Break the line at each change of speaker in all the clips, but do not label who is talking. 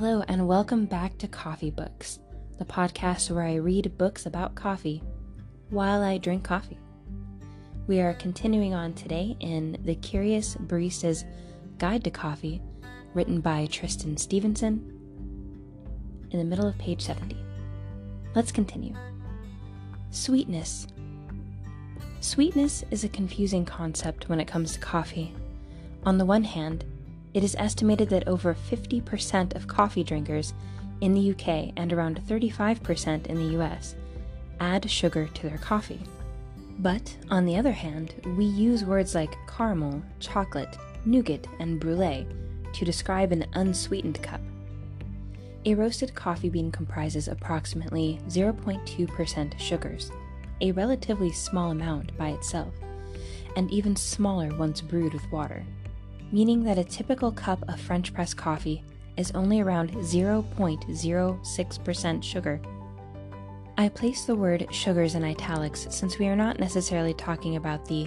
Hello, and welcome back to Coffee Books, the podcast where I read books about coffee while I drink coffee. We are continuing on today in The Curious Barista's Guide to Coffee, written by Tristan Stevenson, in the middle of page 70. Let's continue. Sweetness. Sweetness is a confusing concept when it comes to coffee. On the one hand, it is estimated that over 50% of coffee drinkers in the UK and around 35% in the US add sugar to their coffee. But, on the other hand, we use words like caramel, chocolate, nougat, and brulee to describe an unsweetened cup. A roasted coffee bean comprises approximately 0.2% sugars, a relatively small amount by itself, and even smaller once brewed with water meaning that a typical cup of French press coffee is only around 0.06% sugar. I place the word sugars in italics since we are not necessarily talking about the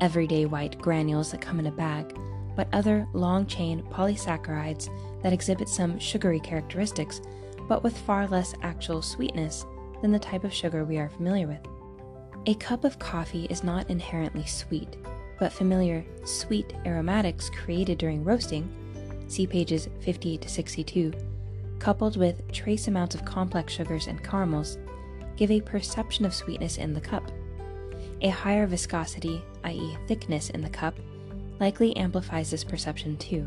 everyday white granules that come in a bag, but other long chain polysaccharides that exhibit some sugary characteristics, but with far less actual sweetness than the type of sugar we are familiar with. A cup of coffee is not inherently sweet, but familiar sweet aromatics created during roasting, see pages 58 to 62, coupled with trace amounts of complex sugars and caramels, give a perception of sweetness in the cup. A higher viscosity, i.e., thickness, in the cup likely amplifies this perception too.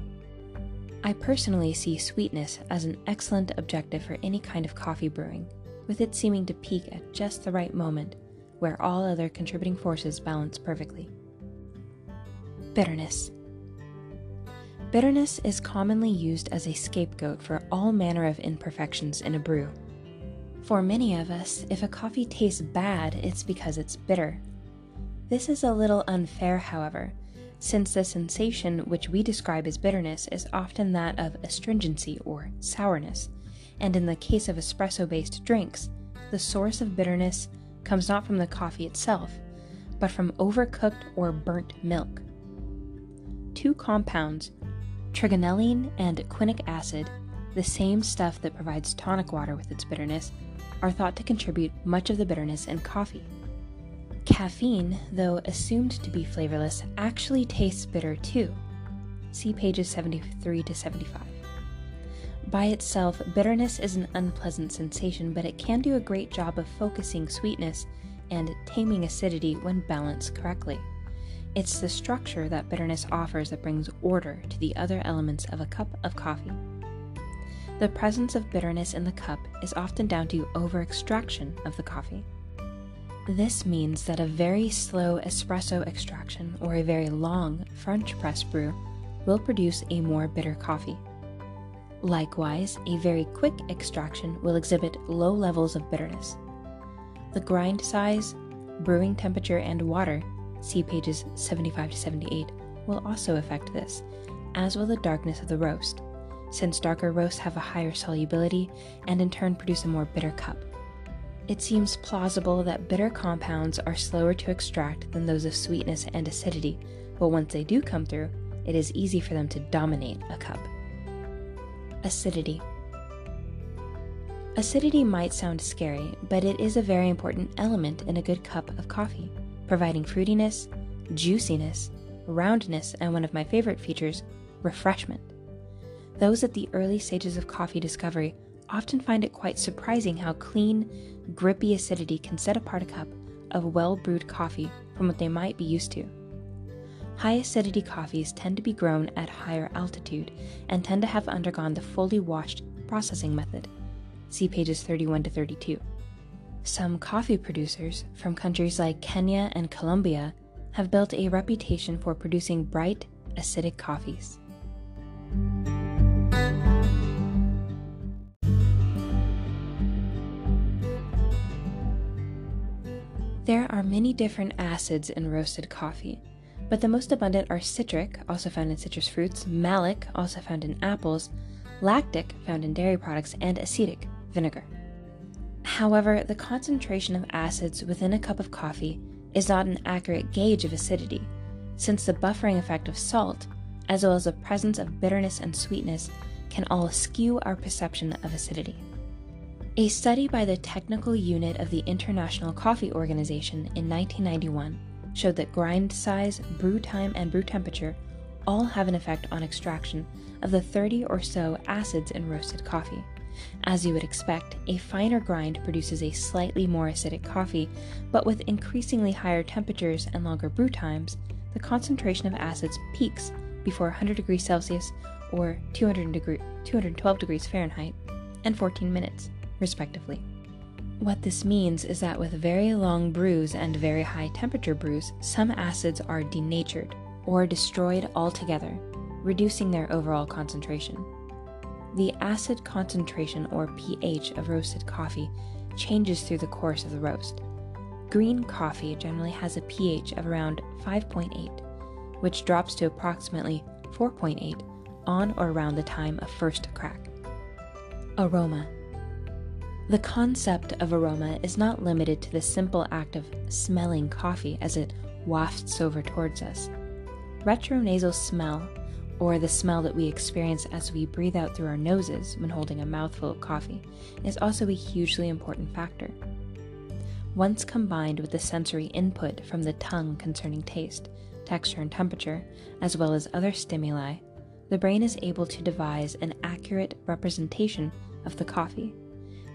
I personally see sweetness as an excellent objective for any kind of coffee brewing, with it seeming to peak at just the right moment where all other contributing forces balance perfectly. Bitterness. Bitterness is commonly used as a scapegoat for all manner of imperfections in a brew. For many of us, if a coffee tastes bad, it's because it's bitter. This is a little unfair, however, since the sensation which we describe as bitterness is often that of astringency or sourness, and in the case of espresso based drinks, the source of bitterness comes not from the coffee itself, but from overcooked or burnt milk two compounds, trigonelline and quinic acid, the same stuff that provides tonic water with its bitterness, are thought to contribute much of the bitterness in coffee. Caffeine, though assumed to be flavorless, actually tastes bitter too. See pages 73 to 75. By itself, bitterness is an unpleasant sensation, but it can do a great job of focusing sweetness and taming acidity when balanced correctly. It's the structure that bitterness offers that brings order to the other elements of a cup of coffee. The presence of bitterness in the cup is often down to over extraction of the coffee. This means that a very slow espresso extraction or a very long French press brew will produce a more bitter coffee. Likewise, a very quick extraction will exhibit low levels of bitterness. The grind size, brewing temperature, and water see pages 75 to 78, will also affect this, as will the darkness of the roast, since darker roasts have a higher solubility and in turn produce a more bitter cup. It seems plausible that bitter compounds are slower to extract than those of sweetness and acidity, but once they do come through, it is easy for them to dominate a cup. Acidity. Acidity might sound scary, but it is a very important element in a good cup of coffee providing fruitiness, juiciness, roundness, and one of my favorite features, refreshment. Those at the early stages of coffee discovery often find it quite surprising how clean, grippy acidity can set apart a cup of well brewed coffee from what they might be used to. High acidity coffees tend to be grown at higher altitude and tend to have undergone the fully washed processing method. See pages 31 to 32. Some coffee producers from countries like Kenya and Colombia have built a reputation for producing bright, acidic coffees. There are many different acids in roasted coffee, but the most abundant are citric, also found in citrus fruits, malic, also found in apples, lactic, found in dairy products, and acetic, vinegar. However, the concentration of acids within a cup of coffee is not an accurate gauge of acidity, since the buffering effect of salt, as well as the presence of bitterness and sweetness, can all skew our perception of acidity. A study by the Technical Unit of the International Coffee Organization in 1991 showed that grind size, brew time, and brew temperature all have an effect on extraction of the 30 or so acids in roasted coffee. As you would expect, a finer grind produces a slightly more acidic coffee, but with increasingly higher temperatures and longer brew times, the concentration of acids peaks before 100 degrees Celsius or 200 degree, 212 degrees Fahrenheit and 14 minutes, respectively. What this means is that with very long brews and very high temperature brews, some acids are denatured or destroyed altogether, reducing their overall concentration. The acid concentration or pH of roasted coffee changes through the course of the roast. Green coffee generally has a pH of around 5.8, which drops to approximately 4.8 on or around the time of first crack. Aroma. The concept of aroma is not limited to the simple act of smelling coffee as it wafts over towards us. Retronasal smell, or the smell that we experience as we breathe out through our noses when holding a mouthful of coffee, is also a hugely important factor. Once combined with the sensory input from the tongue concerning taste, texture, and temperature, as well as other stimuli, the brain is able to devise an accurate representation of the coffee.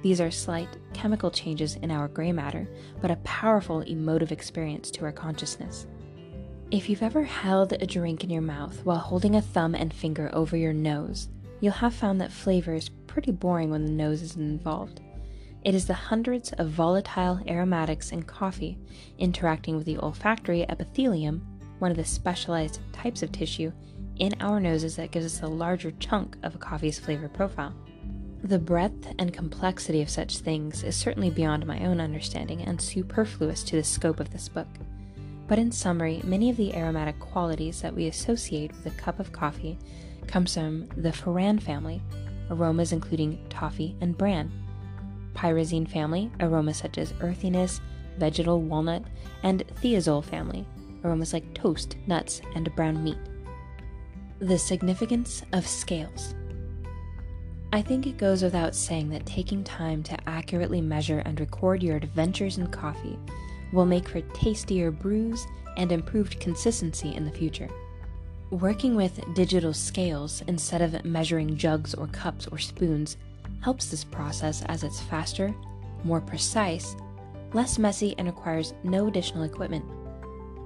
These are slight chemical changes in our gray matter, but a powerful emotive experience to our consciousness. If you've ever held a drink in your mouth while holding a thumb and finger over your nose, you'll have found that flavor is pretty boring when the nose isn't involved. It is the hundreds of volatile aromatics in coffee interacting with the olfactory epithelium, one of the specialized types of tissue in our noses that gives us a larger chunk of a coffee's flavor profile. The breadth and complexity of such things is certainly beyond my own understanding and superfluous to the scope of this book. But in summary, many of the aromatic qualities that we associate with a cup of coffee comes from the Furan family, aromas including toffee and bran. Pyrazine family, aromas such as earthiness, vegetal walnut, and thiazole family, aromas like toast, nuts, and brown meat. The significance of scales. I think it goes without saying that taking time to accurately measure and record your adventures in coffee will make for tastier brews and improved consistency in the future. Working with digital scales instead of measuring jugs or cups or spoons helps this process as it's faster, more precise, less messy, and requires no additional equipment.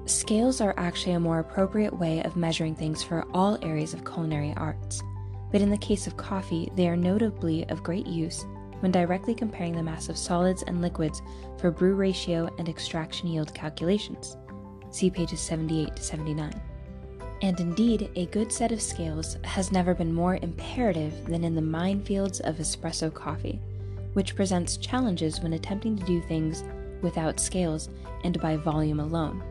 Scales are actually a more appropriate way of measuring things for all areas of culinary arts, but in the case of coffee, they are notably of great use when directly comparing the mass of solids and liquids for brew ratio and extraction yield calculations. See pages 78 to 79. And indeed, a good set of scales has never been more imperative than in the minefields of espresso coffee, which presents challenges when attempting to do things without scales and by volume alone,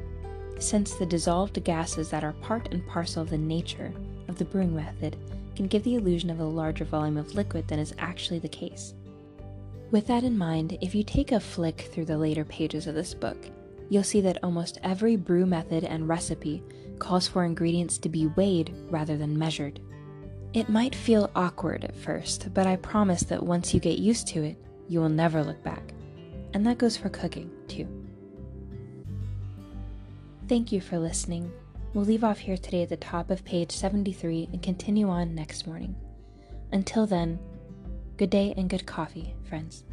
since the dissolved gases that are part and parcel of the nature of the brewing method can give the illusion of a larger volume of liquid than is actually the case. With that in mind, if you take a flick through the later pages of this book, you'll see that almost every brew method and recipe calls for ingredients to be weighed rather than measured. It might feel awkward at first, but I promise that once you get used to it, you will never look back. And that goes for cooking, too. Thank you for listening. We'll leave off here today at the top of page 73 and continue on next morning. Until then, Good day and good coffee, friends.